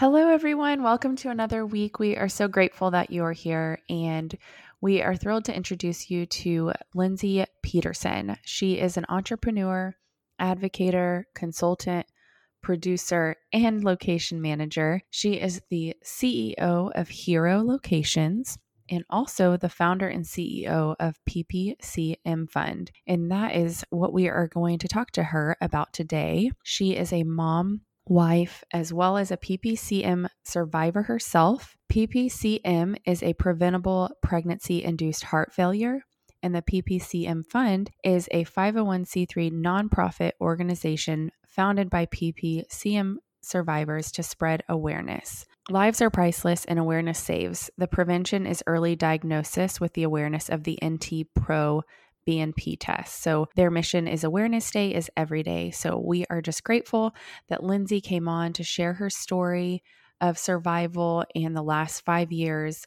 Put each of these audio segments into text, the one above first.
Hello, everyone. Welcome to another week. We are so grateful that you are here, and we are thrilled to introduce you to Lindsay Peterson. She is an entrepreneur, advocator, consultant, producer, and location manager. She is the CEO of Hero Locations and also the founder and CEO of PPCM Fund. And that is what we are going to talk to her about today. She is a mom wife, as well as a PPCM survivor herself. PPCM is a preventable pregnancy induced heart failure, and the PPCM Fund is a 501c3 nonprofit organization founded by PPCM survivors to spread awareness. Lives are priceless and awareness saves. The prevention is early diagnosis with the awareness of the NT Pro BNP test. So their mission is Awareness Day is every day. So we are just grateful that Lindsay came on to share her story of survival and the last five years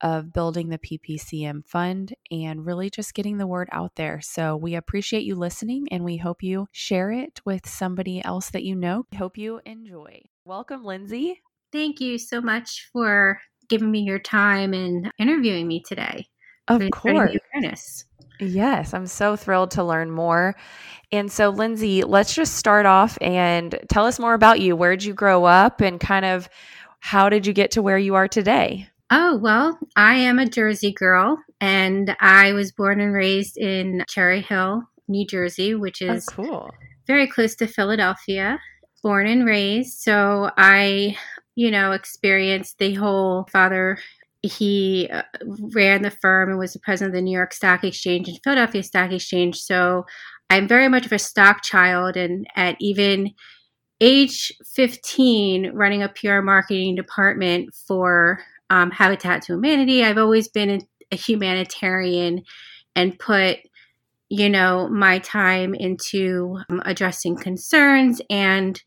of building the PPCM fund and really just getting the word out there. So we appreciate you listening and we hope you share it with somebody else that you know. Hope you enjoy. Welcome, Lindsay. Thank you so much for giving me your time and interviewing me today. Of course. Yes, I'm so thrilled to learn more. And so, Lindsay, let's just start off and tell us more about you. Where'd you grow up and kind of how did you get to where you are today? Oh, well, I am a Jersey girl and I was born and raised in Cherry Hill, New Jersey, which oh, is oh, cool. very close to Philadelphia. Born and raised. So I, you know, experienced the whole father he uh, ran the firm and was the president of the New York Stock Exchange and Philadelphia Stock Exchange. So I'm very much of a stock child. And at even age 15, running a PR marketing department for um, Habitat to Humanity, I've always been a humanitarian and put you know my time into um, addressing concerns and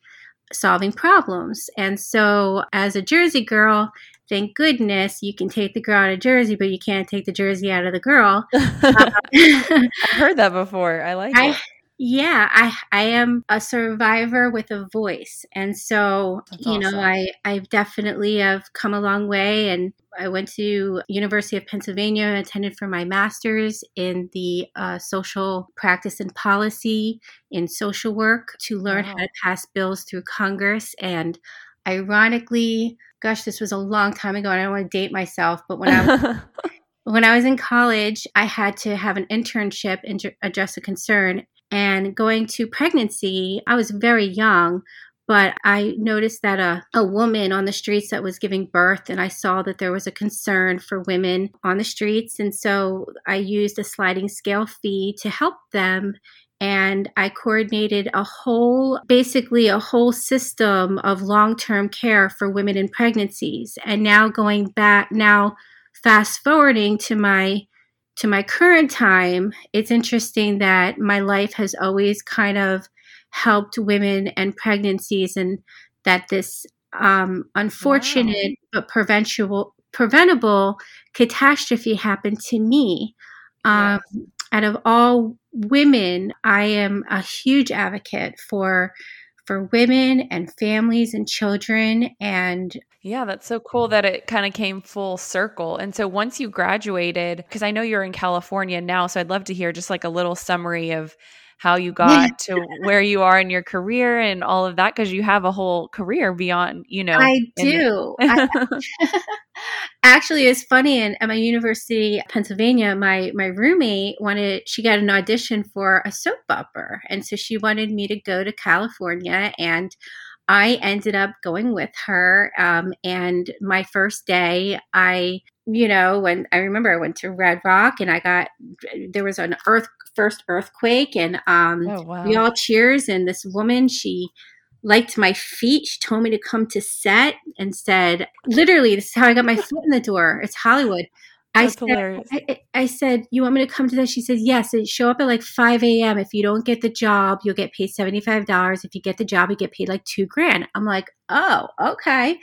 solving problems and so as a jersey girl thank goodness you can take the girl out of Jersey, but you can't take the Jersey out of the girl. I've heard that before. I like I, it. Yeah, I I am a survivor with a voice, and so That's you awesome. know I I definitely have come a long way, and I went to University of Pennsylvania, and attended for my master's in the uh, social practice and policy in social work to learn wow. how to pass bills through Congress, and ironically gosh, this was a long time ago, and I don't want to date myself, but when I was, when I was in college, I had to have an internship and address a concern. And going to pregnancy, I was very young, but I noticed that a, a woman on the streets that was giving birth, and I saw that there was a concern for women on the streets. And so I used a sliding scale fee to help them and I coordinated a whole, basically a whole system of long term care for women in pregnancies. And now going back, now fast forwarding to my to my current time, it's interesting that my life has always kind of helped women and pregnancies, and that this um, unfortunate wow. but preventable preventable catastrophe happened to me. Um, yes. Out of all women, I am a huge advocate for for women and families and children and yeah, that's so cool that it kind of came full circle. And so once you graduated, because I know you're in California now, so I'd love to hear just like a little summary of how you got to where you are in your career and all of that because you have a whole career beyond you know i do I, actually it's funny in, at my university pennsylvania my my roommate wanted she got an audition for a soap opera and so she wanted me to go to california and I ended up going with her. Um, and my first day, I, you know, when I remember I went to Red Rock and I got, there was an earth first earthquake and um, oh, wow. we all cheers. And this woman, she liked my feet. She told me to come to set and said, literally, this is how I got my foot in the door. It's Hollywood. I said, I, I, said, you want me to come to this? She said, yes. And show up at like 5 a.m. If you don't get the job, you'll get paid $75. If you get the job, you get paid like two grand. I'm like, oh, okay.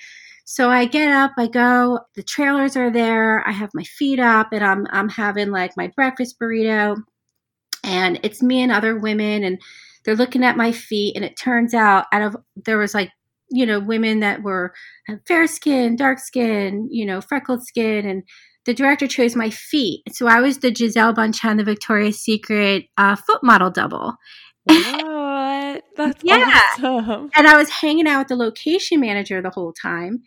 So I get up, I go, the trailers are there, I have my feet up, and I'm I'm having like my breakfast burrito. And it's me and other women, and they're looking at my feet, and it turns out out of there was like you know women that were fair skin, dark skin, you know, freckled skin, and the director chose my feet. So I was the Gisele Bündchen, the Victoria's Secret uh, foot model double. What? That's yeah. Awesome. And I was hanging out with the location manager the whole time.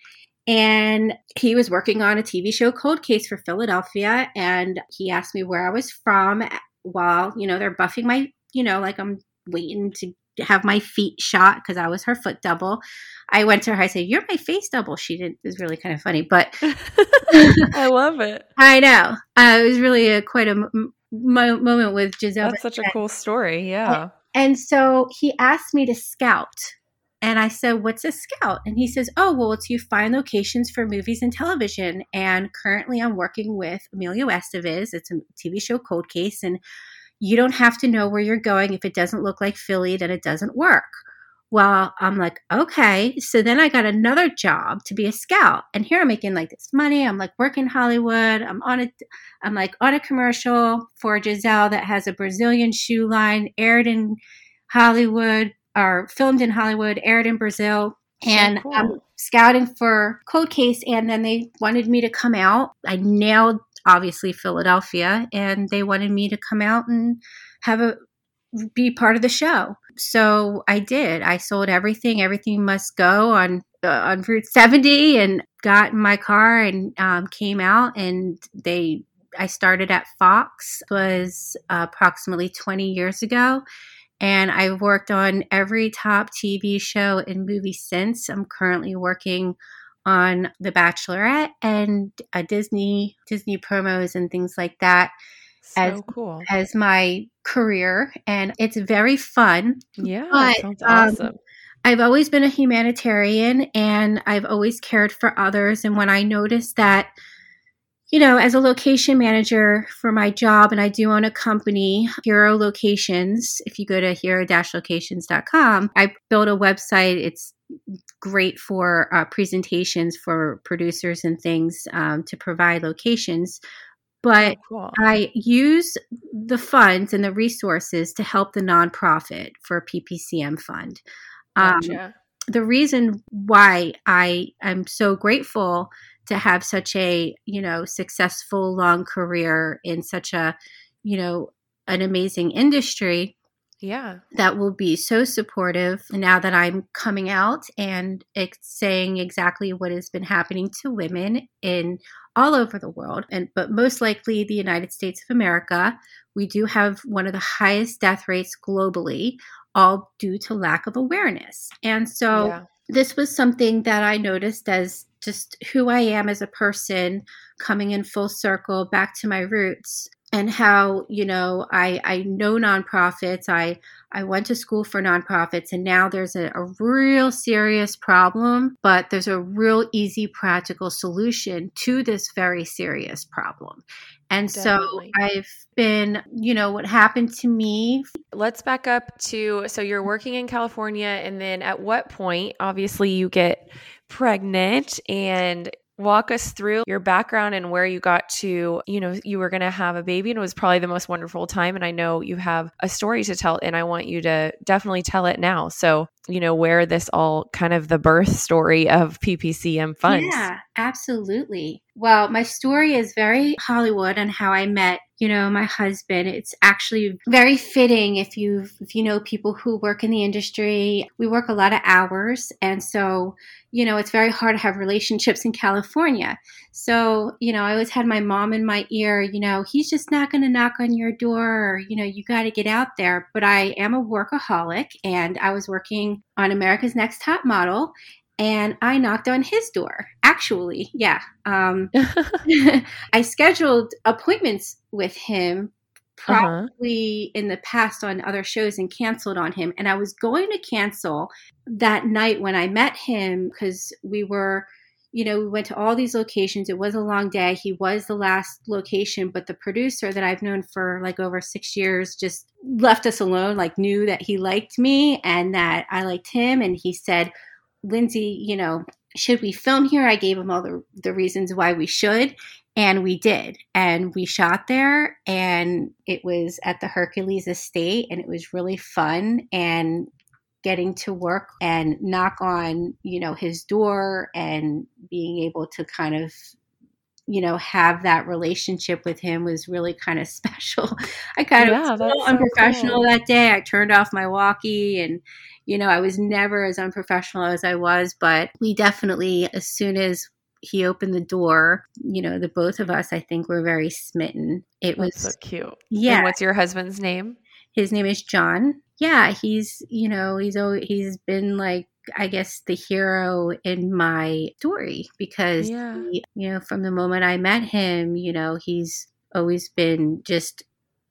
And he was working on a TV show Cold Case for Philadelphia. And he asked me where I was from while, you know, they're buffing my, you know, like I'm waiting to have my feet shot because I was her foot double. I went to her. I said, "You're my face double." She didn't, It was really kind of funny, but I love it. I know. Uh, it was really a, quite a m- moment with Gisele. That's such a cool story. Yeah. And so he asked me to scout. And I said, What's a scout? And he says, Oh, well, it's you find locations for movies and television. And currently I'm working with Emilio Estevez. It's a TV show Cold Case. And you don't have to know where you're going. If it doesn't look like Philly, then it doesn't work. Well, I'm like, okay. So then I got another job to be a scout. And here I'm making like this money. I'm like working Hollywood. I'm on a I'm like on a commercial for Gisele that has a Brazilian shoe line, aired in Hollywood or filmed in Hollywood, aired in Brazil. And cool. I'm scouting for Cold Case, and then they wanted me to come out. I nailed obviously Philadelphia, and they wanted me to come out and have a be part of the show. So I did. I sold everything. Everything must go on uh, on Route 70, and got in my car and um, came out. And they, I started at Fox was uh, approximately 20 years ago. And I've worked on every top TV show and movie since. I'm currently working on The Bachelorette and a Disney Disney promos and things like that so as cool as my career, and it's very fun. Yeah, but, sounds um, awesome. Um, I've always been a humanitarian, and I've always cared for others. And when I noticed that, you know, as a location manager for my job, and I do own a company, Hero Locations. If you go to hero-locations.com, I built a website. It's great for uh, presentations for producers and things um, to provide locations but oh, cool. I use the funds and the resources to help the nonprofit for a PPCM fund. Um, gotcha. the reason why I am so grateful to have such a you know successful long career in such a you know an amazing industry yeah. that will be so supportive now that i'm coming out and it's saying exactly what has been happening to women in all over the world and but most likely the united states of america. We do have one of the highest death rates globally all due to lack of awareness. And so yeah. this was something that i noticed as just who i am as a person coming in full circle back to my roots and how you know I I know nonprofits. I I went to school for nonprofits, and now there's a, a real serious problem, but there's a real easy practical solution to this very serious problem. And Definitely. so I've been, you know, what happened to me. Let's back up to so you're working in California, and then at what point, obviously, you get pregnant and walk us through your background and where you got to you know you were going to have a baby and it was probably the most wonderful time. And i know you have a story to tell and i want you to definitely tell it now. So you know where this all kind of the birth story of ppcm funds. Yeah absolutely. Well my story is very hollywood and how i met you know my husband. It's actually very fitting if you if you know people who work in the industry. We work a lot of hours and so you know it's very hard to have relationships in california. So you know i always had my mom in my ear you know he's just not going to knock on your door or you know you got to get out there. But i am a workaholic and i was working on america's next top model and I knocked on his door. Actually, yeah. Um, I scheduled appointments with him uh-huh. probably uh-huh. in the past on other shows and canceled on him. And I was going to cancel that night when I met him because we were, you know, we went to all these locations. It was a long day. He was the last location, but the producer that I've known for like over six years just left us alone, like knew that he liked me and that I liked him. And he said, Lindsay, you know, should we film here? I gave him all the, the reasons why we should. And we did. And we shot there, and it was at the Hercules Estate, and it was really fun. And getting to work and knock on, you know, his door and being able to kind of you know, have that relationship with him was really kind of special. I kind yeah, of was so unprofessional cool. that day. I turned off my walkie and, you know, I was never as unprofessional as I was, but we definitely, as soon as he opened the door, you know, the both of us, I think, were very smitten. It That's was so cute. Yeah. And what's your husband's name? His name is John. Yeah, he's, you know, he's always, he's been like I guess, the hero in my story because, yeah. he, you know, from the moment I met him, you know, he's always been just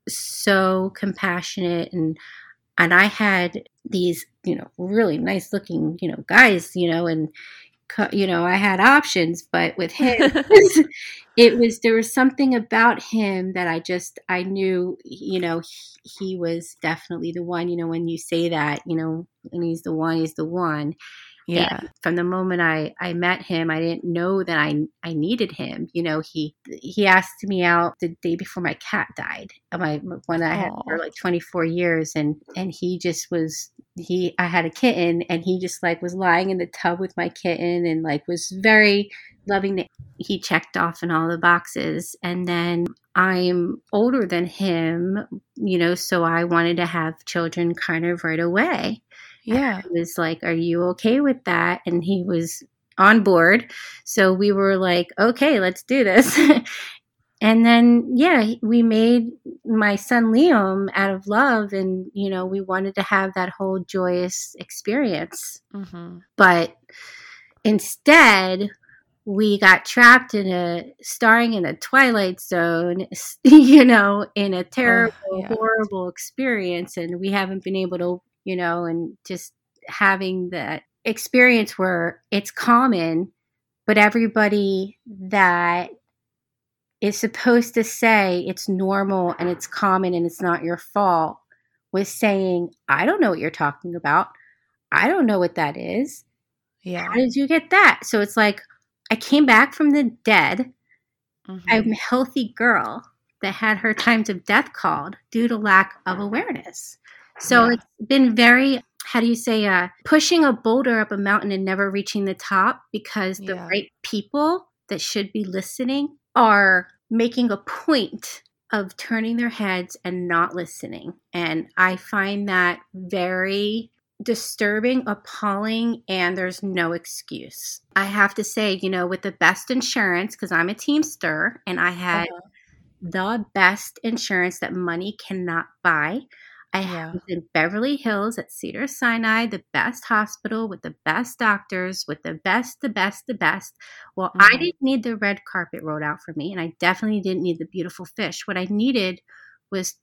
so compassionate and and I had these, you know, really nice looking, you know, guys, you know, and you know, I had options, but with him, it was there was something about him that I just I knew, you know, he, he was definitely the one. You know, when you say that, you know, and he's the one, he's the one. Yeah. And from the moment I I met him, I didn't know that I I needed him. You know, he he asked me out the day before my cat died. Uh, my when I had for like 24 years, and and he just was he I had a kitten, and he just like was lying in the tub with my kitten, and like was very loving. that he checked off in all the boxes, and then I'm older than him, you know, so I wanted to have children kind of right away. Yeah. I was like, Are you okay with that? And he was on board. So we were like, Okay, let's do this. and then, yeah, we made my son Liam out of love. And, you know, we wanted to have that whole joyous experience. Mm-hmm. But instead, we got trapped in a starring in a twilight zone you know in a terrible oh, yeah. horrible experience and we haven't been able to you know, and just having that experience where it's common, but everybody that is supposed to say it's normal and it's common and it's not your fault was saying, I don't know what you're talking about. I don't know what that is. Yeah. How did you get that? So it's like, I came back from the dead. Mm-hmm. I'm a healthy girl that had her times of death called due to lack of awareness. So yeah. it's been very, how do you say, uh, pushing a boulder up a mountain and never reaching the top because the yeah. right people that should be listening are making a point of turning their heads and not listening. And I find that very disturbing, appalling, and there's no excuse. I have to say, you know, with the best insurance, because I'm a Teamster and I had uh-huh. the best insurance that money cannot buy. I yeah. was in Beverly Hills at Cedar Sinai, the best hospital with the best doctors, with the best, the best, the best. Well, mm-hmm. I didn't need the red carpet rolled out for me, and I definitely didn't need the beautiful fish. What I needed was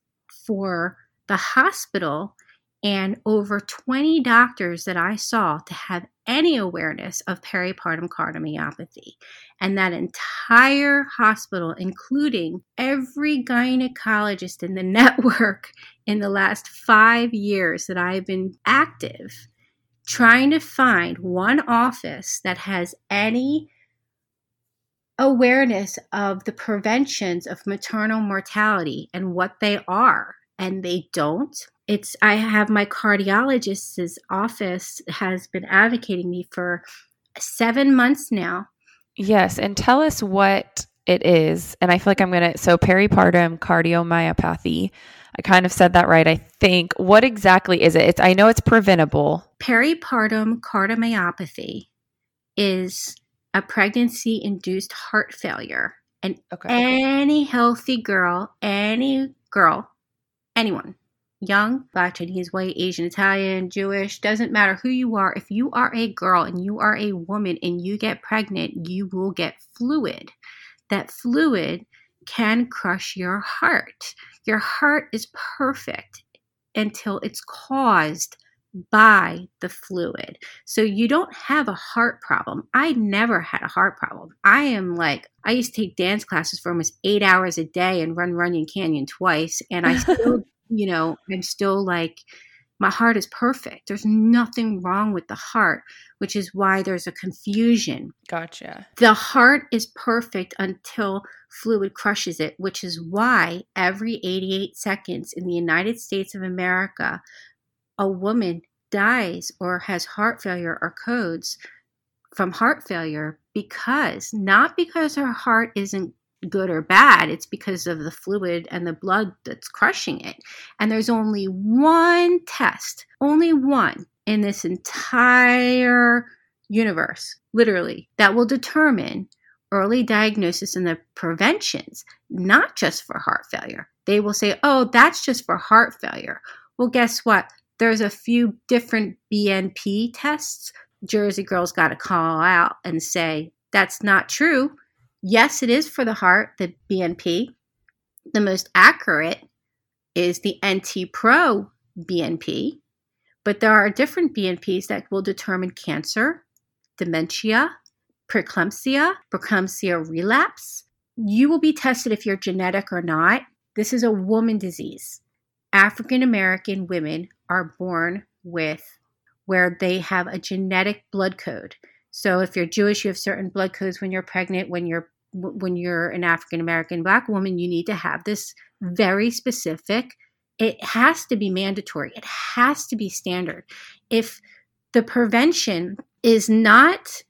for the hospital and over 20 doctors that I saw to have any awareness of peripartum cardiomyopathy. And that entire hospital, including every gynecologist in the network in the last five years that I've been active, trying to find one office that has any awareness of the preventions of maternal mortality and what they are and they don't it's i have my cardiologist's office has been advocating me for seven months now. Yes and tell us what it is and i feel like i'm gonna so peripartum cardiomyopathy i kind of said that right i think what exactly is it? It's i know it's preventable. Peripartum cardiomyopathy is a pregnancy induced heart failure and okay. any healthy girl any girl anyone young, black, Chinese, white, Asian, Italian, Jewish, doesn't matter who you are. If you are a girl and you are a woman and you get pregnant, you will get fluid. That fluid can crush your heart. Your heart is perfect until it's caused by the fluid. So you don't have a heart problem. I never had a heart problem. I am like, I used to take dance classes for almost eight hours a day and run Runyon Canyon twice. And I still, you know, I'm still like, my heart is perfect. There's nothing wrong with the heart, which is why there's a confusion. Gotcha. The heart is perfect until fluid crushes it, which is why every 88 seconds in the United States of America, a woman dies or has heart failure or codes from heart failure because not because her heart isn't good or bad it's because of the fluid and the blood that's crushing it and there's only one test only one in this entire universe literally that will determine early diagnosis and the preventions not just for heart failure they will say oh that's just for heart failure well guess what there's a few different BNP tests. Jersey girls got to call out and say, that's not true. Yes, it is for the heart, the BNP. The most accurate is the NT Pro BNP, but there are different BNPs that will determine cancer, dementia, preeclampsia, preeclampsia relapse. You will be tested if you're genetic or not. This is a woman disease. African American women are born with where they have a genetic blood code. So if you're Jewish, you have certain blood codes when you're pregnant, when you're when you're an African American black woman, you need to have this very specific. It has to be mandatory. It has to be standard. If the prevention is not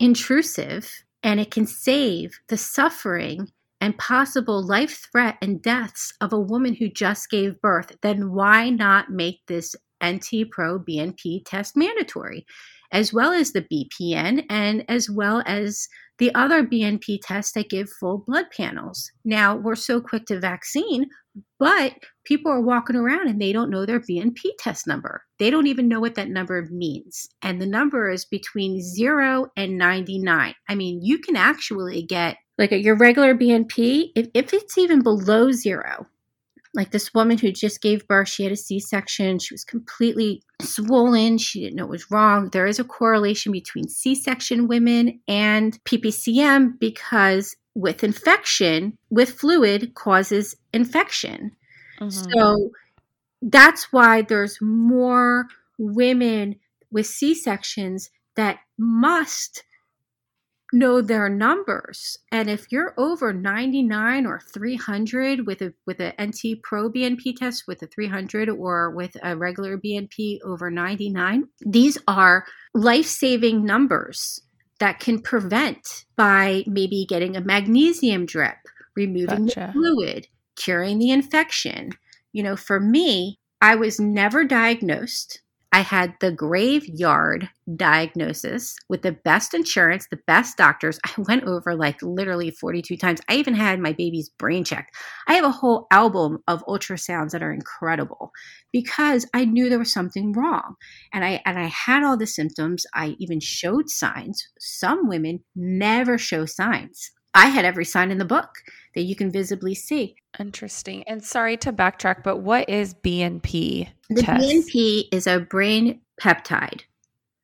intrusive and it can save the suffering and possible life threat and deaths of a woman who just gave birth, then why not make this NT Pro BNP test mandatory, as well as the BPN and as well as the other BNP tests that give full blood panels? Now, we're so quick to vaccine, but people are walking around and they don't know their BNP test number. They don't even know what that number means. And the number is between 0 and 99. I mean, you can actually get like your regular BNP, if, if it's even below zero, like this woman who just gave birth, she had a C section, she was completely swollen, she didn't know what was wrong. There is a correlation between C section women and PPCM because with infection, with fluid causes infection. Mm-hmm. So that's why there's more women with C sections that must know their numbers. And if you're over 99 or 300 with a with a NT Pro BNP test with a 300 or with a regular BNP over 99, these are life-saving numbers that can prevent by maybe getting a magnesium drip, removing gotcha. the fluid, curing the infection. You know, for me, I was never diagnosed I had the graveyard diagnosis with the best insurance, the best doctors. I went over like literally 42 times. I even had my baby's brain checked. I have a whole album of ultrasounds that are incredible because I knew there was something wrong. And I and I had all the symptoms. I even showed signs. Some women never show signs. I had every sign in the book that you can visibly see. Interesting. And sorry to backtrack, but what is BNP? The test? BNP is a brain peptide.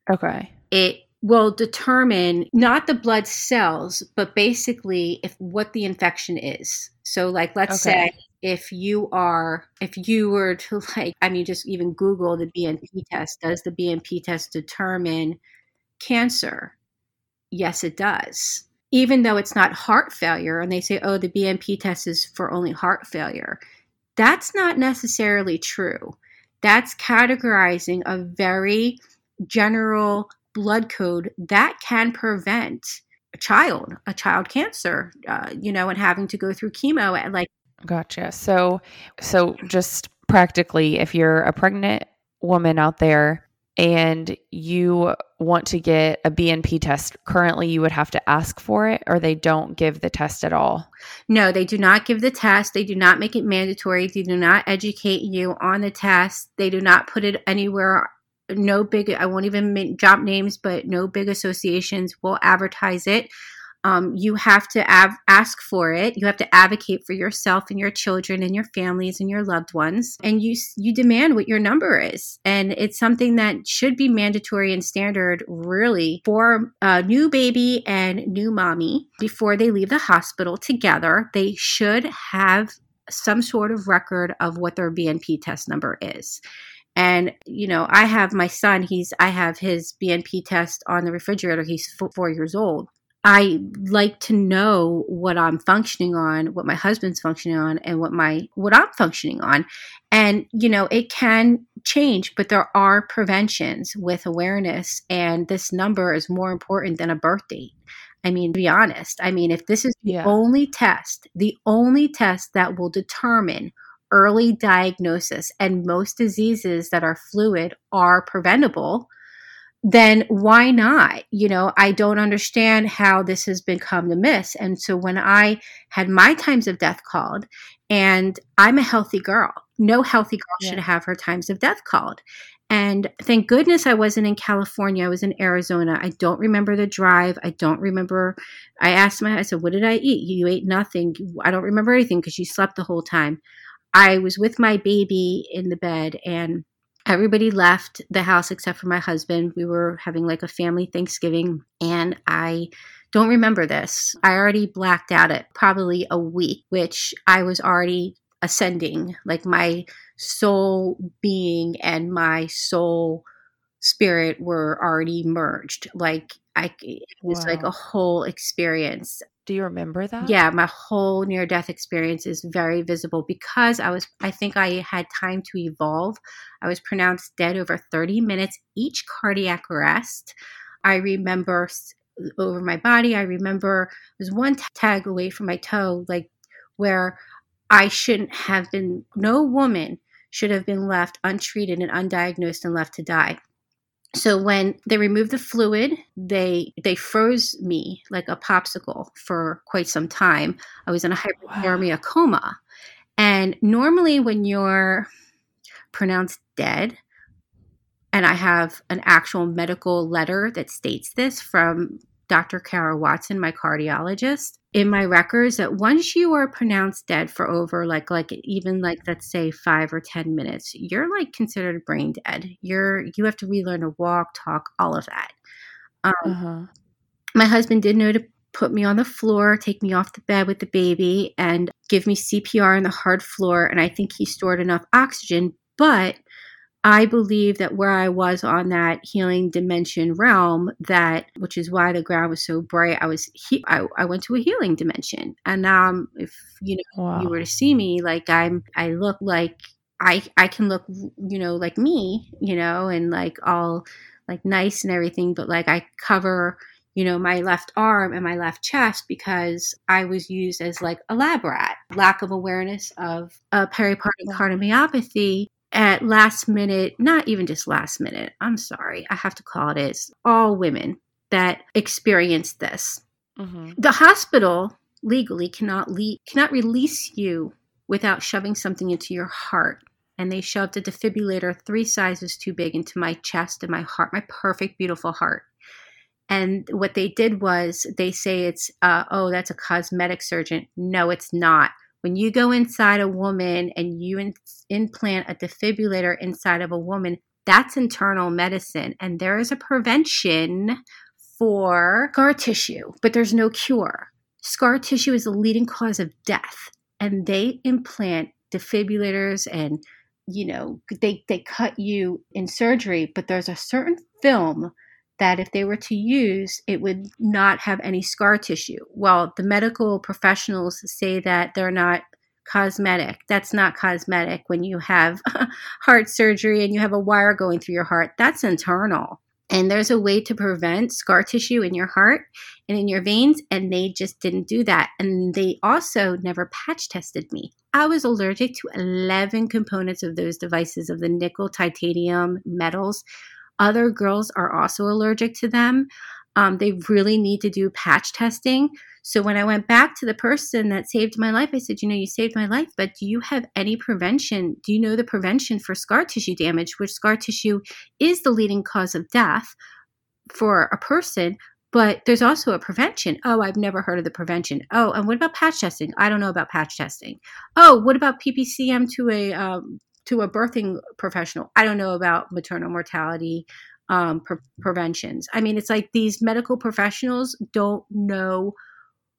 Okay. It will determine not the blood cells, but basically if what the infection is. So like let's okay. say if you are if you were to like I mean just even Google the BNP test, does the BNP test determine cancer? Yes, it does even though it's not heart failure, and they say, oh, the BNP test is for only heart failure, that's not necessarily true. That's categorizing a very general blood code that can prevent a child, a child cancer, uh, you know, and having to go through chemo at like. Gotcha. So, so just practically, if you're a pregnant woman out there and you want to get a BNP test, currently you would have to ask for it or they don't give the test at all? No, they do not give the test. They do not make it mandatory. They do not educate you on the test. They do not put it anywhere. No big, I won't even drop names, but no big associations will advertise it. Um, you have to av- ask for it. You have to advocate for yourself and your children and your families and your loved ones, and you you demand what your number is. And it's something that should be mandatory and standard, really, for a new baby and new mommy before they leave the hospital together. They should have some sort of record of what their BNP test number is. And, you know, I have my son, he's, I have his BNP test on the refrigerator. He's four years old. I like to know what I'm functioning on, what my husband's functioning on, and what my what I'm functioning on. And you know, it can change, but there are preventions with awareness, and this number is more important than a birth date. I mean, to be honest, I mean, if this is the yeah. only test, the only test that will determine early diagnosis, and most diseases that are fluid are preventable, then why not? You know, I don't understand how this has become the miss. And so when I had my times of death called, and I'm a healthy girl, no healthy girl yeah. should have her times of death called. And thank goodness I wasn't in California. I was in Arizona. I don't remember the drive. I don't remember. I asked my, I said, What did I eat? You ate nothing. I don't remember anything because you slept the whole time. I was with my baby in the bed and everybody left the house except for my husband. We were having like a family Thanksgiving and I don't remember this. I already blacked out it probably a week, which I was already ascending. Like my soul being and my soul spirit were already merged. Like I it was wow. like a whole experience. Do you remember that? Yeah, my whole near death experience is very visible because I was I think I had time to evolve. I was pronounced dead over 30 minutes each cardiac arrest. I remember over my body. I remember there's one tag away from my toe like where I shouldn't have been no woman should have been left untreated and undiagnosed and left to die so when they removed the fluid they they froze me like a popsicle for quite some time i was in a hypothermia wow. coma and normally when you're pronounced dead and i have an actual medical letter that states this from Dr. Kara Watson, my cardiologist, in my records that once you are pronounced dead for over like like even like let's say five or ten minutes, you're like considered brain dead. You're you have to relearn to walk, talk, all of that. Um, uh-huh. My husband did know to put me on the floor, take me off the bed with the baby, and give me CPR on the hard floor. And I think he stored enough oxygen, but I believe that where I was on that healing dimension realm, that which is why the ground was so bright, I was he- I, I went to a healing dimension, and um, if you know wow. you were to see me, like I'm, I look like I I can look, you know, like me, you know, and like all like nice and everything, but like I cover you know, my left arm and my left chest because I was used as like a lab rat. Lack of awareness of a peripartum cardiomyopathy at last minute, not even just last minute, I'm sorry, I have to call it it is all women that experience this. Mm-hmm. The hospital legally cannot le- cannot release you without shoving something into your heart. And they shoved a defibrillator three sizes too big into my chest and my heart, my perfect, beautiful heart. And what they did was they say it's, uh, oh, that's a cosmetic surgeon. No, it's not. When you go inside a woman and you in- implant a defibrillator inside of a woman, that's internal medicine. And there is a prevention for scar tissue, but there's no cure. Scar tissue is the leading cause of death. And they implant defibrillators and you know they they cut you in surgery but there's a certain film that if they were to use, it would not have any scar tissue. Well, the medical professionals say that they're not cosmetic. That's not cosmetic when you have heart surgery and you have a wire going through your heart. That's internal. And there's a way to prevent scar tissue in your heart and in your veins, and they just didn't do that. And they also never patch tested me. I was allergic to 11 components of those devices of the nickel, titanium, metals other girls are also allergic to them. Um, they really need to do patch testing. So when I went back to the person that saved my life, I said, You know, you saved my life, but do you have any prevention? Do you know the prevention for scar tissue damage, which scar tissue is the leading cause of death for a person? but there's also a prevention. Oh, I've never heard of the prevention. Oh, and what about patch testing? I don't know about patch testing. Oh, what about PPCM to a um, to a birthing professional? I don't know about maternal mortality um, pre- preventions. I mean, it's like these medical professionals don't know.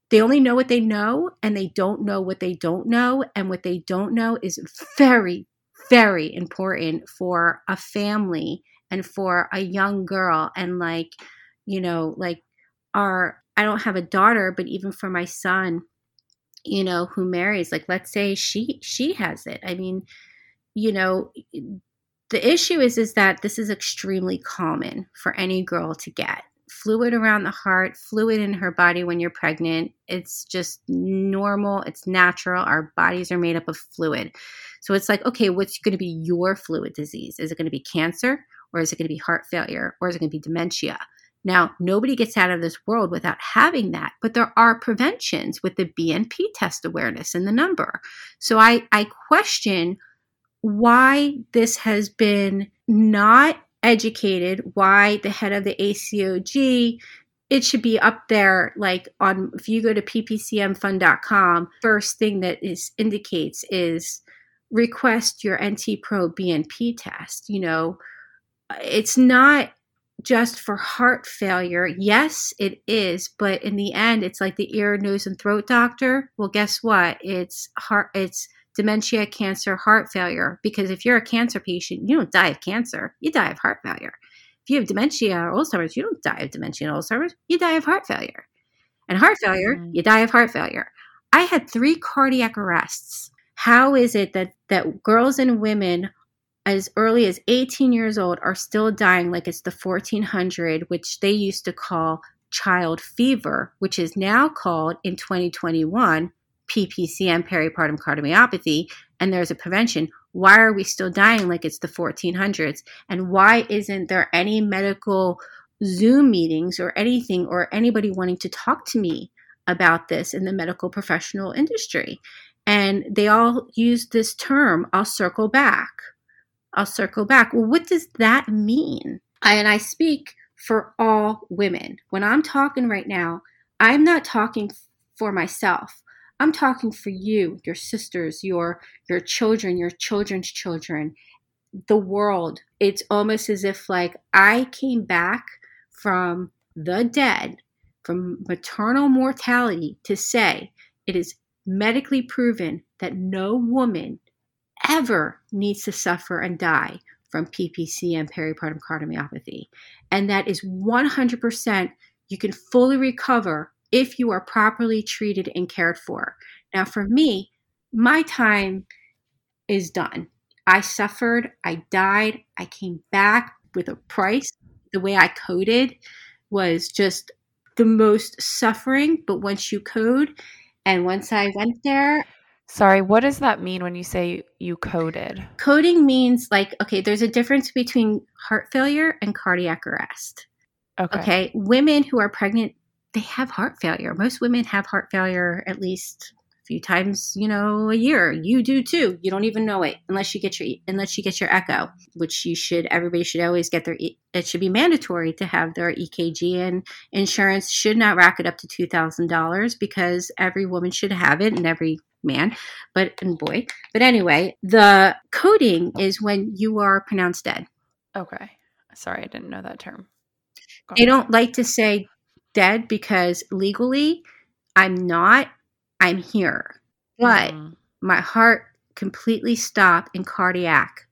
They only know what they know, and they don't know what they don't know. And what they don't know is very, very important for a family and for a young girl. And like, you know, like our, I don't have a daughter, but even for my son, you know, who marries, like, let's say she she has it. I mean, you know, the issue is is that this is extremely common for any girl to get. Fluid around the heart fluid in her body when you're pregnant it's just normal it's natural our bodies are made up of fluid. So it's like okay what's going to be your fluid disease? Is it going to be cancer or is it going to be heart failure or is it going to be dementia? Now nobody gets out of this world without having that but there are preventions with the bnp test awareness and the number. So i i question why this has been not educated, why the head of the ACOG it should be up there like on if you go to ppcmfund.com first thing that is indicates is request your nt pro bnp test you know? It's not just for heart failure. Yes it is but in the end it's like the ear nose and throat doctor. Well guess what? It's heart it's dementia, cancer, heart failure. Because if you're a cancer patient, you don't die of cancer, you die of heart failure. If you have dementia or Alzheimer's, you don't die of dementia and Alzheimer's, you die of heart failure. And heart failure, mm-hmm. you die of heart failure. I had three cardiac arrests. How is it that, that girls and women as early as 18 years old are still dying like it's the 1400, which they used to call child fever, which is now called in 2021 PPCM, peripartum cardiomyopathy, and there's a prevention, why are we still dying like it's the 1400s? And why isn't there any medical Zoom meetings or anything or anybody wanting to talk to me about this in the medical professional industry? And they all use this term, I'll circle back. I'll circle back. Well, what does that mean? I, and I speak for all women. When I'm talking right now, I'm not talking for myself. I'm talking for you, your sisters, your your children, your children's children, the world. It's almost as if like I came back from the dead, from maternal mortality to say it is medically proven that no woman ever needs to suffer and die from PPC and peripartum cardiomyopathy. And that is 100% you can fully recover if you are properly treated and cared for. Now, for me, my time is done. I suffered, I died, I came back with a price. The way I coded was just the most suffering. But once you code, and once I went there, Sorry, what does that mean when you say you coded? Coding means like, okay, there's a difference between heart failure and cardiac arrest. Okay. okay. Women who are pregnant they have heart failure. Most women have heart failure at least a few times, you know, a year. You do too. You don't even know it unless you get your unless you get your echo, which you should. Everybody should always get their. It should be mandatory to have their EKG, and insurance should not rack it up to two thousand dollars because every woman should have it, and every man, but and boy. But anyway, the coding is when you are pronounced dead. Okay. Sorry, I didn't know that term. Go they don't like to say dead because legally I'm not, I'm here. But mm. my heart completely stopped in cardiac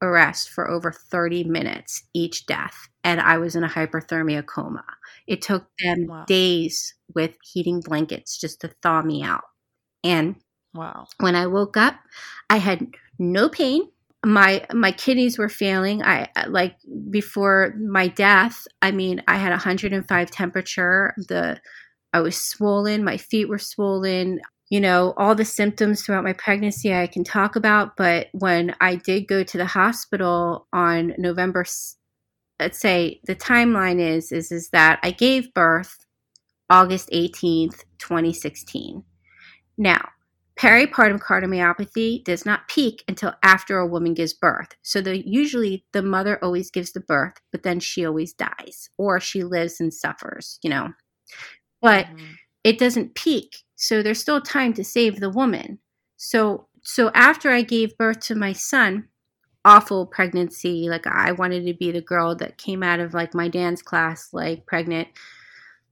arrest for over 30 minutes each death. And I was in a hyperthermia coma. It took them wow. days with heating blankets just to thaw me out. And wow. When I woke up, I had no pain my my kidneys were failing. I like before my death i mean i had 105 temperature. The i was swollen. My feet were swollen. You know all the symptoms throughout my pregnancy i can talk about but when i did go to the hospital on november let's say the timeline is is is that i gave birth august 18th 2016 now peripartum cardiomyopathy does not peak until after a woman gives birth. So the usually the mother always gives the birth, but then she always dies or she lives and suffers, you know. But mm-hmm. it doesn't peak. So there's still time to save the woman. So so after I gave birth to my son, awful pregnancy, like I wanted to be the girl that came out of like my dance class like pregnant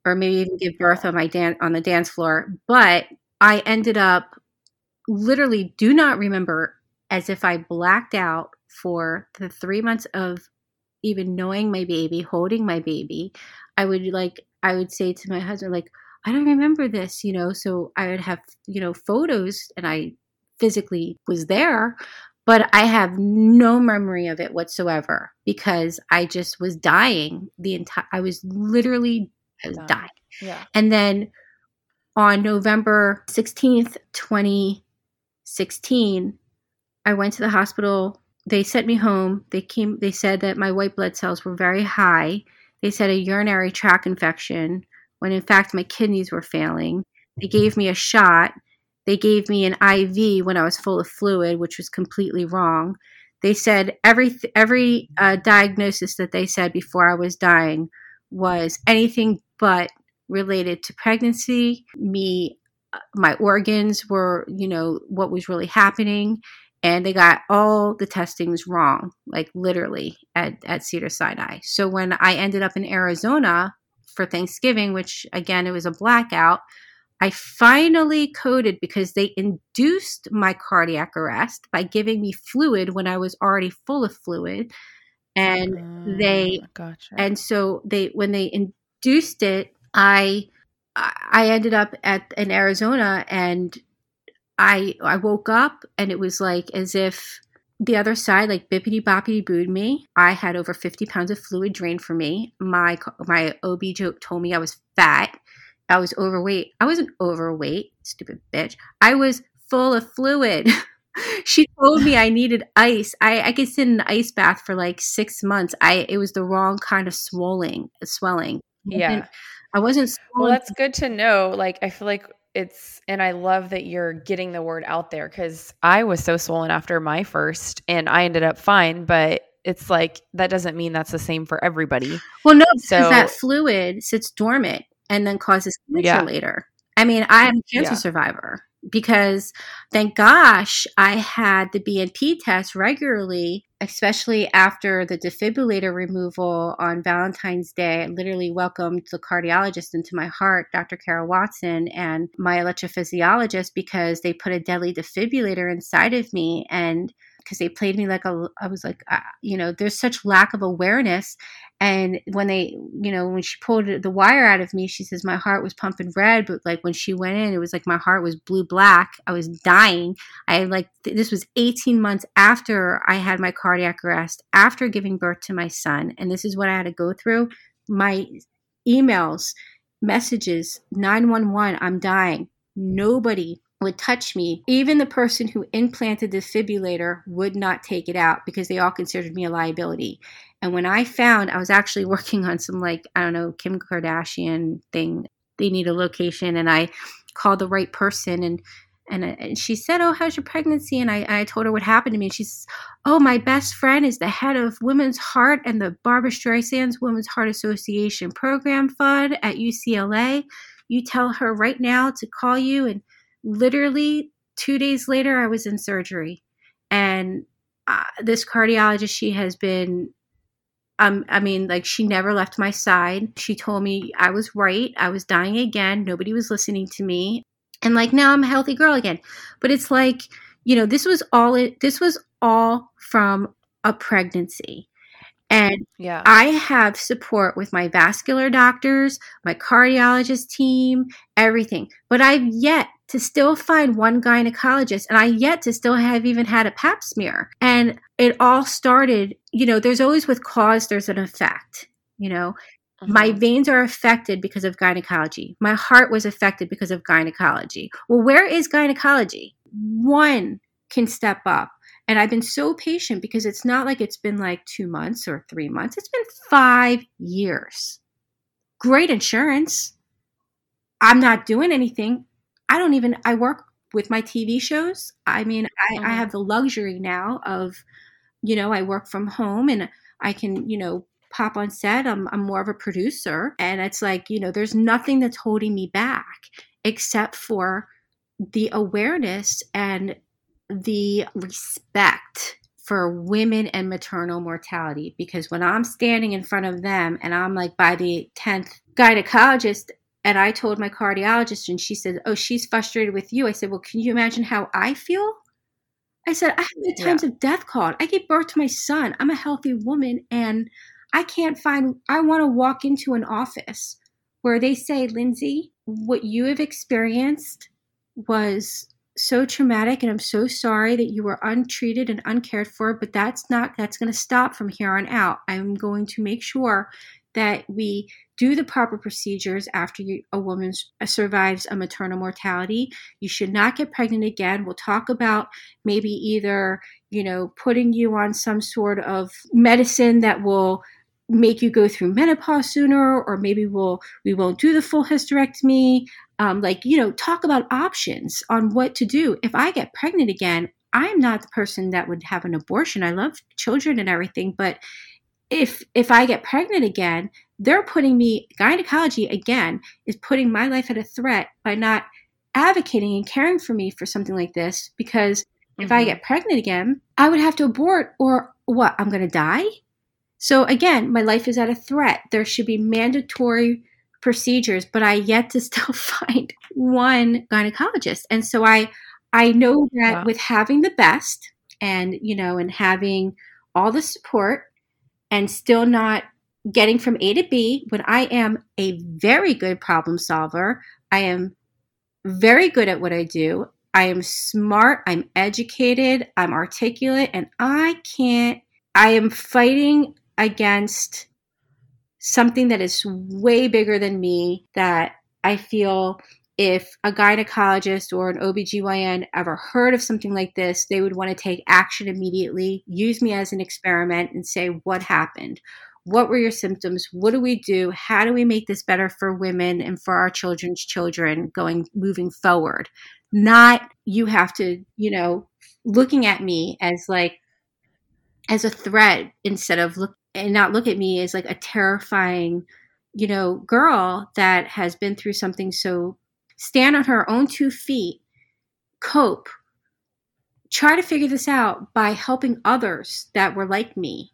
or maybe even give birth on my dance on the dance floor, but I ended up literally do not remember as if I blacked out for the 3 months of even knowing my baby, holding my baby. I would like I would say to my husband like I don't remember this, you know. So I would have, you know, photos and I physically was there, but I have no memory of it whatsoever because I just was dying the entire I was literally I was dying. Yeah. And then on November 16th, 2016, I went to the hospital. They sent me home. They came they said that my white blood cells were very high. They said a urinary tract infection when in fact my kidneys were failing. They gave me a shot. They gave me an IV when I was full of fluid, which was completely wrong. They said every every uh, diagnosis that they said before I was dying was anything but related to pregnancy. Me, my organs were, you know, what was really happening, and they got all the testings wrong, like literally at at Cedar Sinai. So when I ended up in Arizona for Thanksgiving, which again, it was a blackout. I finally coded because they induced my cardiac arrest by giving me fluid when I was already full of fluid. And they, ah, gotcha. and so they, when they induced it, I, I ended up at in Arizona and I, I woke up and it was like as if the other side, like bippity boppity booed me. I had over 50 pounds of fluid drained from me. My my OB joke told me I was fat. I was overweight. I wasn't overweight, stupid bitch. I was full of fluid. she told me I needed ice. I, I could sit in an ice bath for like six months. I it was the wrong kind of swelling swelling. Yeah. I wasn't Well, that's good to know. Like I feel like it's and I love that you're getting the word out there because I was so swollen after my first and I ended up fine, but it's like that doesn't mean that's the same for everybody. Well, no, so, because that fluid sits dormant and then causes cancer yeah. later. I mean, I am a cancer yeah. survivor because thank gosh I had the BNP test regularly, especially after the defibrillator removal on Valentine's Day. I literally welcomed the cardiologist into my heart, Dr. Kara Watson, and my electrophysiologist because they put a deadly defibrillator inside of me and because they played me like a i was like uh, you know there's such lack of awareness and when they you know when she pulled the wire out of me she says my heart was pumping red but like when she went in it was like my heart was blue black i was dying. I like this was 18 months after i had my cardiac arrest after giving birth to my son and this is what i had to go through. My emails messages 911 i'm dying. Nobody would touch me, even the person who implanted the defibrillator would not take it out because they all considered me a liability. And when I found I was actually working on some, like, I don't know, Kim Kardashian thing, they need a location, and I called the right person and and, uh, and she said, "Oh, how's your pregnancy?" And I, I told her what happened to me. And she says, "Oh, my best friend is the head of Women's Heart and the Barbra Streisand's Women's Heart Association Program Fund at UCLA. You tell her right now to call you and literally two days later, I was in surgery. And uh, this cardiologist, she has been, um, I mean, like she never left my side. She told me I was right. I was dying again. Nobody was listening to me. And like now I'm a healthy girl again. But it's like, you know, this was all it, this was all from a pregnancy. And yeah. I have support with my vascular doctors, my cardiologist team, everything. But I've yet to still find one gynecologist and I yet to still have even had a pap smear. And it all started, you know, there's always with cause, there's an effect, you know. Uh-huh. My veins are affected because of gynecology. My heart was affected because of gynecology. Well, where is gynecology? One can step up. And I've been so patient because it's not like it's been like two months or three months. It's been five years. Great insurance. I'm not doing anything. I don't even, I work with my TV shows. I mean, I, mm-hmm. I have the luxury now of, you know, I work from home and I can, you know, pop on set. I'm, I'm more of a producer. And it's like, you know, there's nothing that's holding me back except for the awareness and the respect for women and maternal mortality. Because when I'm standing in front of them and I'm like by the 10th gynecologist, and I told my cardiologist, and she said, Oh, she's frustrated with you. I said, Well, can you imagine how I feel? I said, I have the times yeah. of death called. I gave birth to my son. I'm a healthy woman, and I can't find, I want to walk into an office where they say, Lindsay, what you have experienced was so traumatic and I'm so sorry that you were untreated and uncared for, but that's not that's going to stop from here on out. I'm going to make sure that we do the proper procedures after you, a woman survives a maternal mortality. You should not get pregnant again. We'll talk about maybe either, you know, putting you on some sort of medicine that will make you go through menopause sooner or maybe we'll we won't do the full hysterectomy um, like you know talk about options on what to do if i get pregnant again i'm not the person that would have an abortion i love children and everything but if if i get pregnant again they're putting me gynecology again is putting my life at a threat by not advocating and caring for me for something like this because mm-hmm. if i mm-hmm. get pregnant again i would have to abort or what i'm going to die so again, my life is at a threat. There should be mandatory procedures, but I yet to still find one gynecologist. And so I I know that wow. with having the best and you know and having all the support and still not getting from A to B when I am a very good problem solver, I am very good at what I do. I am smart, I'm educated, I'm articulate, and I can't I am fighting against something that is way bigger than me that I feel if a gynecologist or an OBGYN ever heard of something like this, they would want to take action immediately, use me as an experiment, and say, What happened? What were your symptoms? What do we do? How do we make this better for women and for our children's children going moving forward? Not you have to, you know, looking at me as like as a threat instead of look and not look at me as like a terrifying, you know, girl that has been through something so stand on her own two feet, cope, try to figure this out by helping others that were like me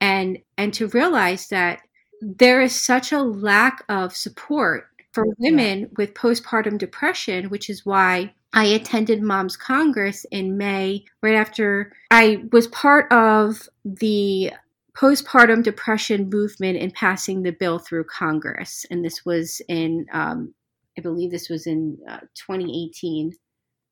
and and to realize that there is such a lack of support for women yeah. with postpartum depression, which is why I attended Moms Congress in May, right after I was part of the postpartum depression movement in passing the bill through Congress. And this was in, um, I believe this was in uh, 2018,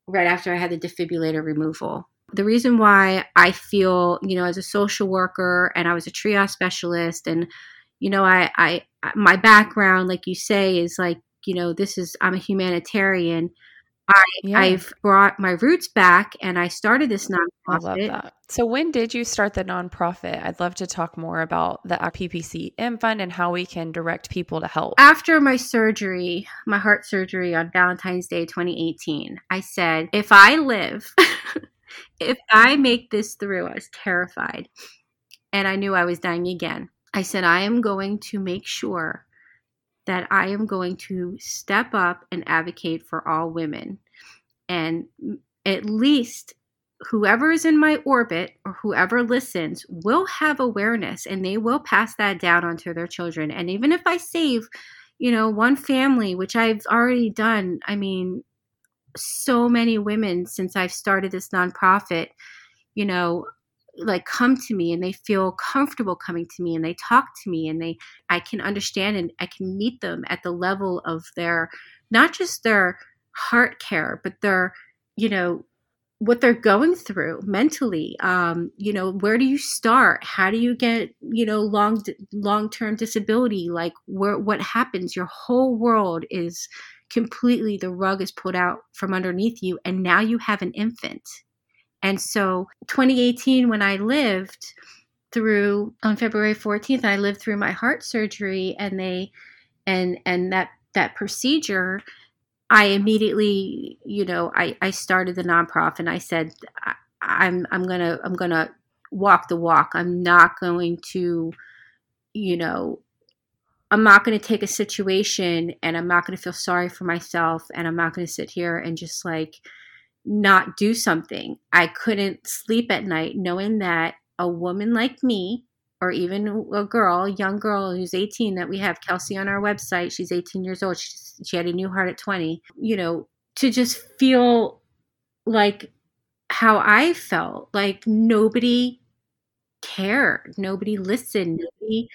right after I had the defibrillator removal. The reason why I feel, you know, as a social worker and I was a triage specialist and, you know, I, I, my background, like you say, is like, you know, this is, I'm a humanitarian I, yeah. I've brought my roots back and I started this nonprofit. I love that. So, when did you start the nonprofit? I'd love to talk more about the PPCM fund and how we can direct people to help. After my surgery, my heart surgery on Valentine's Day 2018, I said, if I live, if I make this through, I was terrified and I knew I was dying again. I said, I am going to make sure that I am going to step up and advocate for all women. And at least whoever is in my orbit or whoever listens will have awareness and they will pass that down onto their children. And even if I save, you know, one family, which I've already done, I mean, so many women since I've started this nonprofit, you know, like come to me and they feel comfortable coming to me and they talk to me and they I can understand and I can meet them at the level of their not just their heart care but their you know what they're going through mentally um you know where do you start? How do you get you know long long term disability? Like where what happens? Your whole world is completely the rug is pulled out from underneath you and now you have an infant and so 2018, when I lived through on February 14th, I lived through my heart surgery and they and and that that procedure I immediately, you know, I, I started the nonprofit and I said, I, I'm, I'm to, I'm to walk the walk. I'm not going to, you know, I'm not going to take a situation and I'm not going to feel sorry for myself and I'm not going to sit here and just like not do something. I couldn't sleep at night knowing that a woman like me or even a girl, young girl who's 18 that we have Kelsey on our website, she's 18 years old. She, she had a new heart at 20, you know, to just feel like how I felt like nobody cared, nobody listened, nobody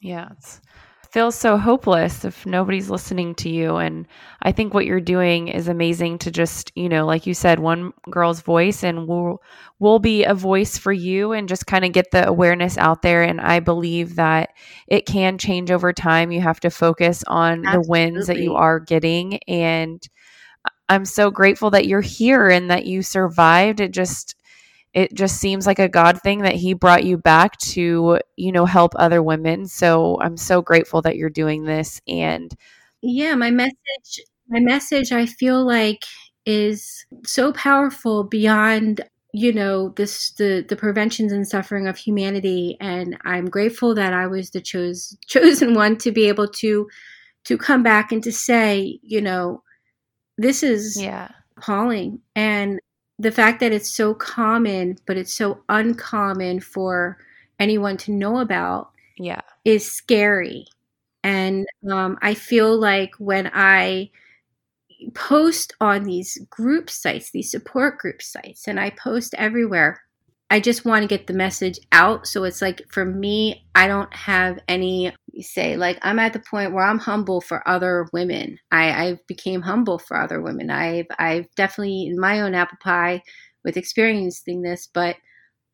yeah, it's feels so hopeless if nobody's listening to you. And I think what you're doing is amazing to just, you know, like you said, one girl's voice and we'll will be a voice for you and just kind of get the awareness out there. And I believe that it can change over time. You have to focus on Absolutely. the wins that you are getting. And I'm so grateful that you're here and that you survived. It just it just seems like a God thing that He brought you back to, you know, help other women. So I'm so grateful that you're doing this. And yeah, my message, my message, I feel like is so powerful beyond you know this the the preventions and suffering of humanity and i'm grateful that i was the chose, chosen one to be able to to come back and to say you know this is yeah appalling and the fact that it's so common, but it's so uncommon for anyone to know about, yeah, is scary. And um, I feel like when I post on these group sites, these support group sites, and I post everywhere, I just want to get the message out. So it's like for me, I don't have any say like I'm at the point where I'm humble for other women. I, I became humble for other women. I've I've definitely in my own apple pie with experiencing this, but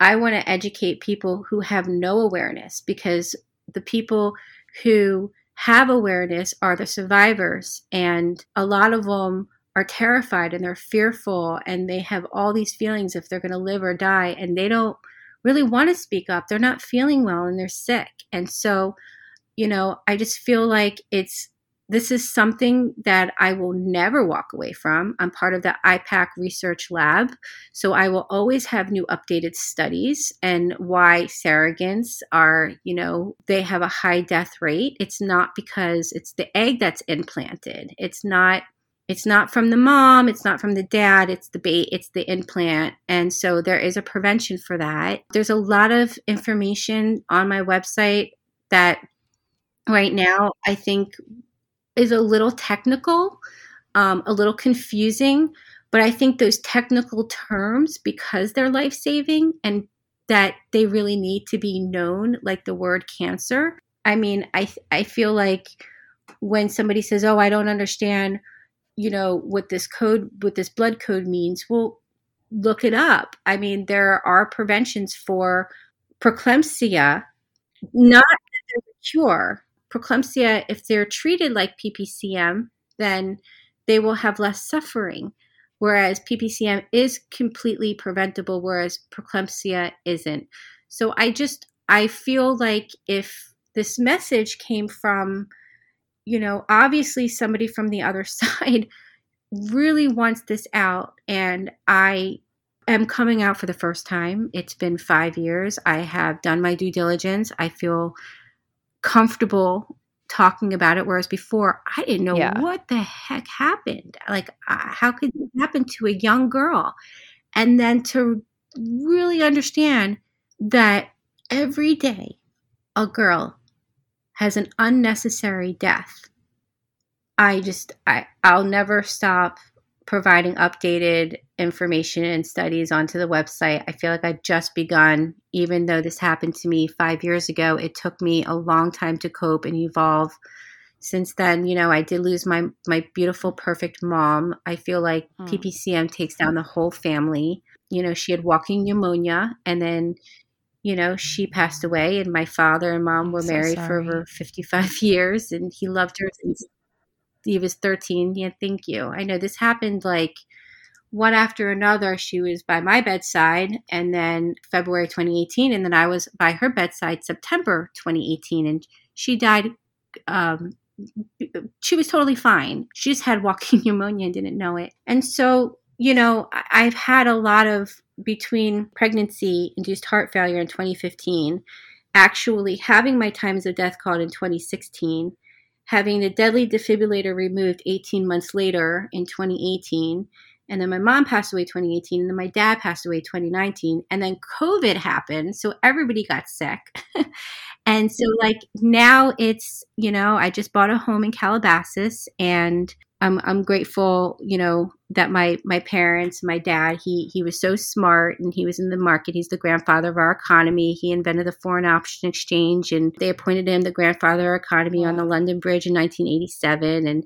I want to educate people who have no awareness because the people who have awareness are the survivors and a lot of them are terrified and they're fearful and they have all these feelings if they're going to live or die and they don't really want to speak up. They're not feeling well and they're sick. And so, you know, I just feel like it's this is something that I will never walk away from. I'm part of the IPAC research lab, so I will always have new updated studies and why surrogates are, you know, they have a high death rate. It's not because it's the egg that's implanted. It's not it's not from the mom it's not from the dad it's the bait it's the implant and so there is a prevention for that there's a lot of information on my website that right now i think is a little technical um, a little confusing but i think those technical terms because they're life-saving and that they really need to be known like the word cancer i mean i i feel like when somebody says oh i don't understand you know what this code what this blood code means well look it up. I mean there are preventions for preeclampsia not that there's a cure preeclampsia if they're treated like ppcm then they will have less suffering whereas ppcm is completely preventable whereas preeclampsia isn't so i just i feel like if this message came from you know, obviously somebody from the other side really wants this out. And I am coming out for the first time. It's been five years. I have done my due diligence. I feel comfortable talking about it. Whereas before, I didn't know yeah. what the heck happened. Like, uh, how could it happen to a young girl? And then to really understand that every day a girl has an unnecessary death. I just I I'll never stop providing updated information and studies onto the website. I feel like I've just begun even though this happened to me 5 years ago. It took me a long time to cope and evolve. Since then, you know, I did lose my my beautiful perfect mom. I feel like mm. PPCM takes down the whole family. You know, she had walking pneumonia and then you know, she passed away, and my father and mom were so married sorry. for over 55 years, and he loved her since he was 13. Yeah, thank you. I know this happened like one after another. She was by my bedside, and then February 2018, and then I was by her bedside September 2018, and she died um, she was totally fine. She just had walking pneumonia and didn't know it. And so, you know, I've had a lot of between pregnancy induced heart failure in 2015, actually having my times of death called in 2016, having the deadly defibrillator removed 18 months later in 2018 and then my mom passed away 2018 and then my dad passed away 2019 and then covid happened so everybody got sick. And so like now it's you know i just bought a home in calabasas and I'm, I'm grateful you know that my my parents my dad he he was so smart and he was in the market he's the grandfather of our economy he invented the foreign option exchange and they appointed him the grandfather of our economy on the london bridge in 1987 and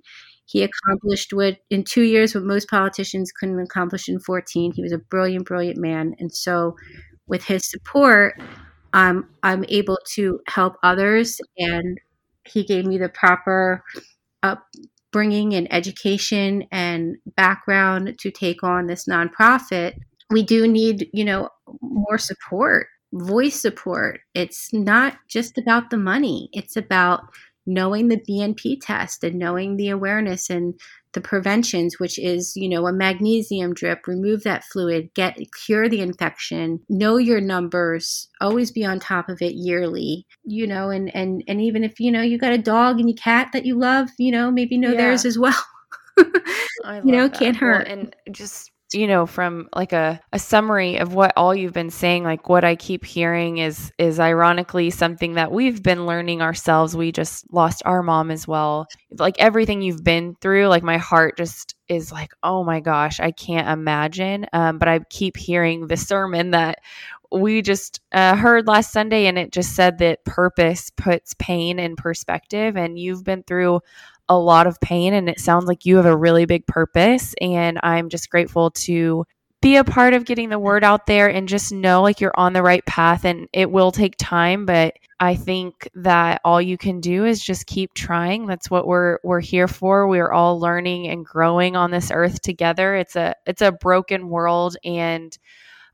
he accomplished what in two years what most politicians couldn't accomplish in 14. He was a brilliant, brilliant man. And so with his support, um, I'm able to help others. And he gave me the proper upbringing and education and background to take on this nonprofit. We do need, you know, more support, voice support. It's not just about the money. It's about knowing the BNP test and knowing the awareness and the preventions, which is, you know, a magnesium drip, remove that fluid, get cure the infection, know your numbers, always be on top of it yearly, you know, and and and even if you know you got a dog and a cat that you love, you know, maybe know yeah. theirs as well. you know, that. can't hurt. Well, and just you know from like a, a summary of what all you've been saying like what i keep hearing is is ironically something that we've been learning ourselves. We just lost our mom as well. Like everything you've been through like my heart just is like oh my gosh i can't imagine. Um, but i keep hearing the sermon that we just uh, heard last sunday and it just said that purpose puts pain in perspective. And you've been through a lot of pain and it sounds like you have a really big purpose and i'm just grateful to be a part of getting the word out there and just know like you're on the right path and it will take time but i think that all you can do is just keep trying. That's what we're we're here for. We're all learning and growing on this earth together. It's a it's a broken world and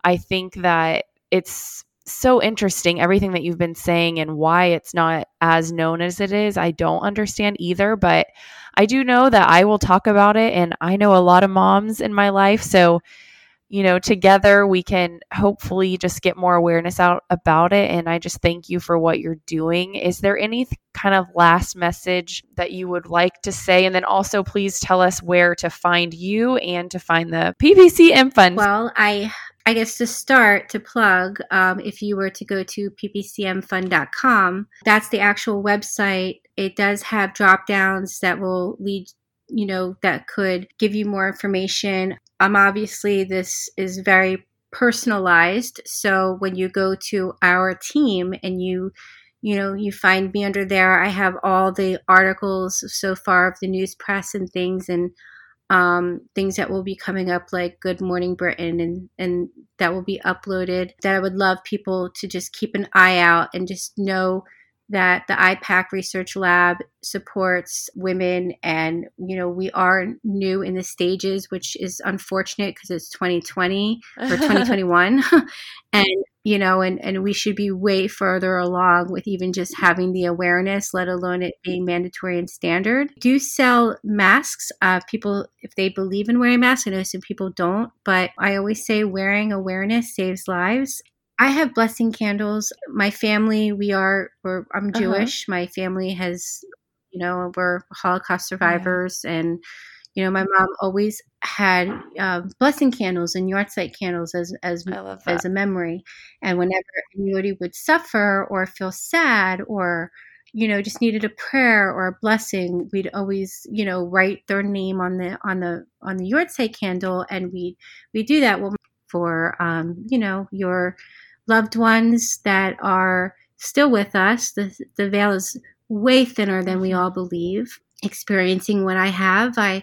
i think that it's so interesting everything that you've been saying and why it's not as known as it is. I don't understand either, but I do know that I will talk about it and I know a lot of moms in my life, so you know, together we can hopefully just get more awareness out about it and I just thank you for what you're doing. Is there any kind of last message that you would like to say and then also please tell us where to find you and to find the PPCM fund? Well, I I guess to start to plug, um, if you were to go to ppcmfund.com, that's the actual website. It does have drop downs that will lead, you know, that could give you more information. Um, obviously, this is very personalized. So when you go to our team and you you know, you find me under there. I have all the articles so far of the news press and things, and um, things that will be coming up like Good Morning Britain and and that will be uploaded that I would love people to just keep an eye out and just know that the IPAC Research Lab supports women and you know we are new in the stages which is unfortunate because it's 2020 or 2021 and you know, and, and we should be way further along with even just having the awareness, let alone it being mandatory and standard. Do sell masks. Uh, people, if they believe in wearing masks, I know some people don't, but I always say wearing awareness saves lives. I have blessing candles. My family, we are, we're, I'm uh-huh. Jewish. Uh-huh. My family has, you know, we're Holocaust survivors yeah. and you know, my mom always had uh, blessing candles and yahrzeit candles as as as a memory. And whenever anybody would suffer or feel sad or you know just needed a prayer or a blessing, we'd always you know write their name on the on the on the yahrzeit candle, and we we do that for um, you know your loved ones that are still with us. The the veil is way thinner than we mm-hmm. all believe. Experiencing what I have, I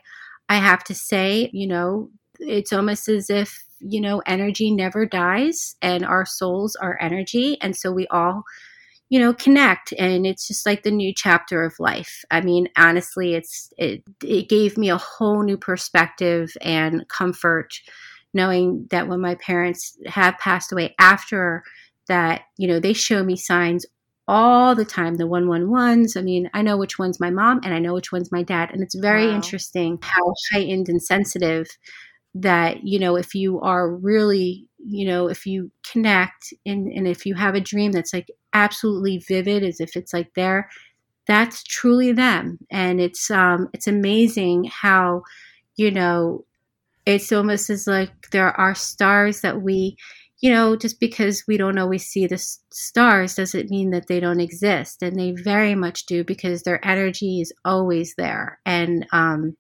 I have to say, you know, it's almost as if, you know, energy never dies and our souls are energy. And so we all, you know, connect and it's just like the new chapter of life. I mean, honestly, it's, it, it gave me a whole new perspective and comfort knowing that when my parents have passed away after that, you know, they show me signs all the time the 111s. I mean, I know which one's my mom and I know which one's my dad. And it's very wow. interesting how heightened and sensitive that, you know, if you are really, you know, if you connect and, and if you have a dream that's like absolutely vivid as if it's like there, that's truly them. And it's um it's amazing how, you know, it's almost as like there are stars that we you know, just because we don't always see the stars doesn't mean that they don't exist. And they very much do because their energy is always there. And um,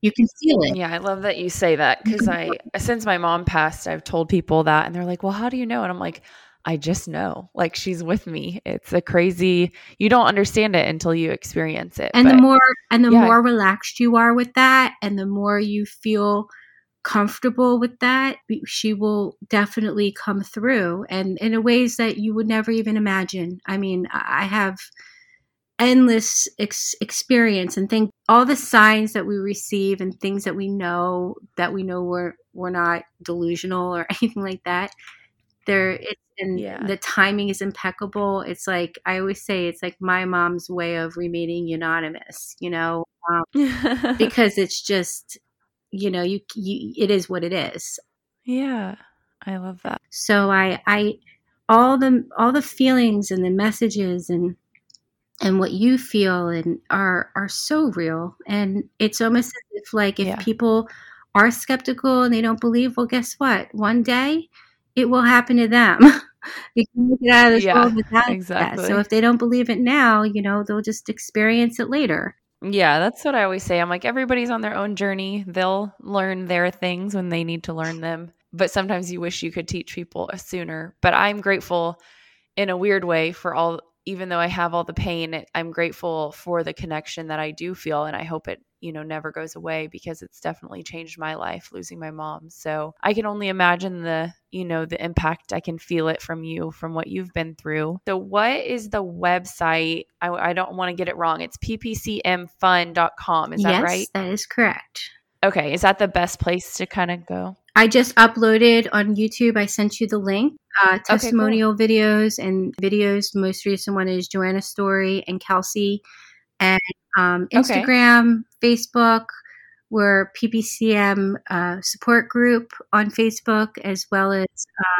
you can feel it. Yeah, I love that you say that because I, since my mom passed, I've told people that and they're like, well, how do you know? And I'm like, I just know. Like she's with me. It's a crazy, you don't understand it until you experience it. And but, the more, and the yeah. more relaxed you are with that, and the more you feel comfortable with that, she will definitely come through and in ways that you would never even imagine. I mean, I have endless ex- experience and think all the signs that we receive and things that we know that we know we're we're not delusional or anything like that. There, it's and yeah. the timing is impeccable. It's like I always say, it's like my mom's way of remaining anonymous, you know, um, because it's just you know you, you it is what it is. Yeah i love that. So i i all the all the feelings and the messages and and what you feel and are are so real. And it's almost as if like if yeah. people are skeptical and they don't believe well guess what? One day it will happen to them. You can get out of this yeah, world without exactly. that. So if they don't believe it now you know they'll just experience it later yeah, that's what I always say. I'm like, everybody's on their own journey. They'll learn their things when they need to learn them. But sometimes you wish you could teach people sooner. But I'm grateful in a weird way for all, even though I have all the pain, I'm grateful for the connection that I do feel. And I hope it you know never goes away because it's definitely changed my life losing my mom. So i can only imagine the you know the impact i can feel it from you from what you've been through. So what is the website? I, I don't want to get it wrong. It's ppcmfund.com is yes, that right? that is correct. Okay is that the best place to kind of go? I just uploaded on YouTube. I sent you the link. Uh, testimonial okay, cool. videos and videos. Most recent one is Joanna's story and Kelsey and um, Instagram, okay. Facebook. We're PPCM uh, support group on Facebook as well as.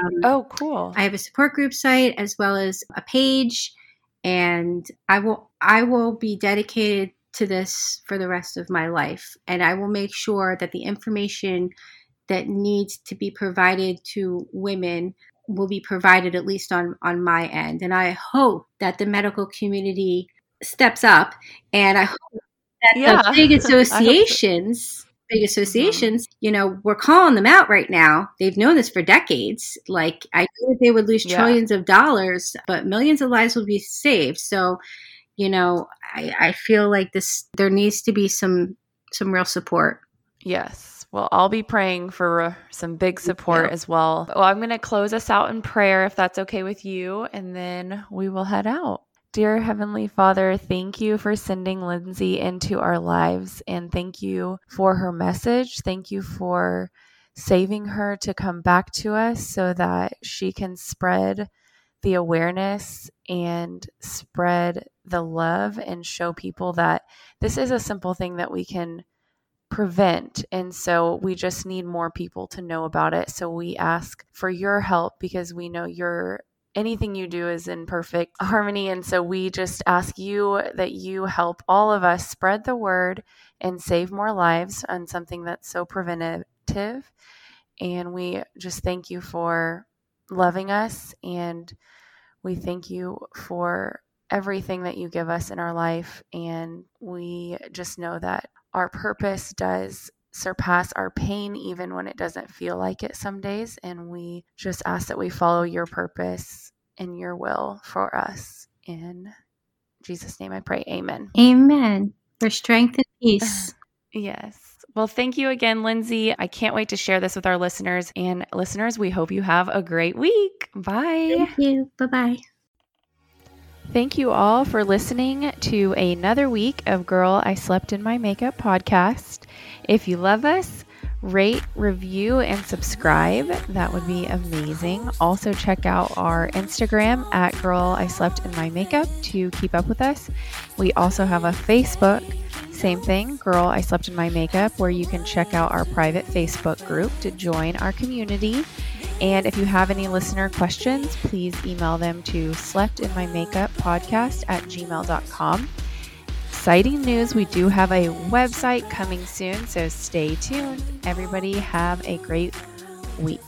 Um, oh, cool! I have a support group site as well as a page, and I will I will be dedicated to this for the rest of my life, and I will make sure that the information that needs to be provided to women will be provided at least on on my end and i hope that the medical community steps up, and I hope that yeah. the big associations, big mm-hmm. associations, mm-hmm. you know, we're calling them out right now. They've known this for decades. Like I knew that they would lose yeah. trillions of dollars, but millions of lives will be saved. So, you know, I, I feel like this. There needs to be some some real support. Yes. Well, I'll be praying for some big support as well. Well, I'm going to close us out in prayer if that's okay with you, and then we will head out. Dear Heavenly Father, thank you for sending Lindsay into our lives and thank you for her message. Thank you for saving her to come back to us so that she can spread the awareness and spread the love and show people that this is a simple thing that we can prevent. And so we just need more people to know about it. So we ask for your help because we know you're anything you do is in perfect harmony. And so we just ask you that you help all of us spread the word and save more lives on something that's so preventative. And we just thank you for loving us and we thank you for everything that you give us in our life. And we just know that our purpose does surpass our pain even when it doesn't feel like it some days. And we just ask that we follow your purpose and your will for us. In Jesus' name I pray. Amen. Amen. For strength and peace. yes. Well, thank you again, Lindsay. I can't wait to share this with our listeners. And listeners, we hope you have a great week. Bye. Thank you. Bye bye. Thank you all for listening to another week of Girl I Slept in My Makeup podcast. If you love us, rate, review, and subscribe. That would be amazing. Also, check out our Instagram at Girl I Slept in My Makeup to keep up with us. We also have a Facebook, same thing, Girl I Slept in My Makeup, where you can check out our private Facebook group to join our community. And if you have any listener questions, please email them to sleptinmymakeuppodcast at gmail.com exciting news. We do have a website coming soon, so stay tuned. Everybody, have a great week.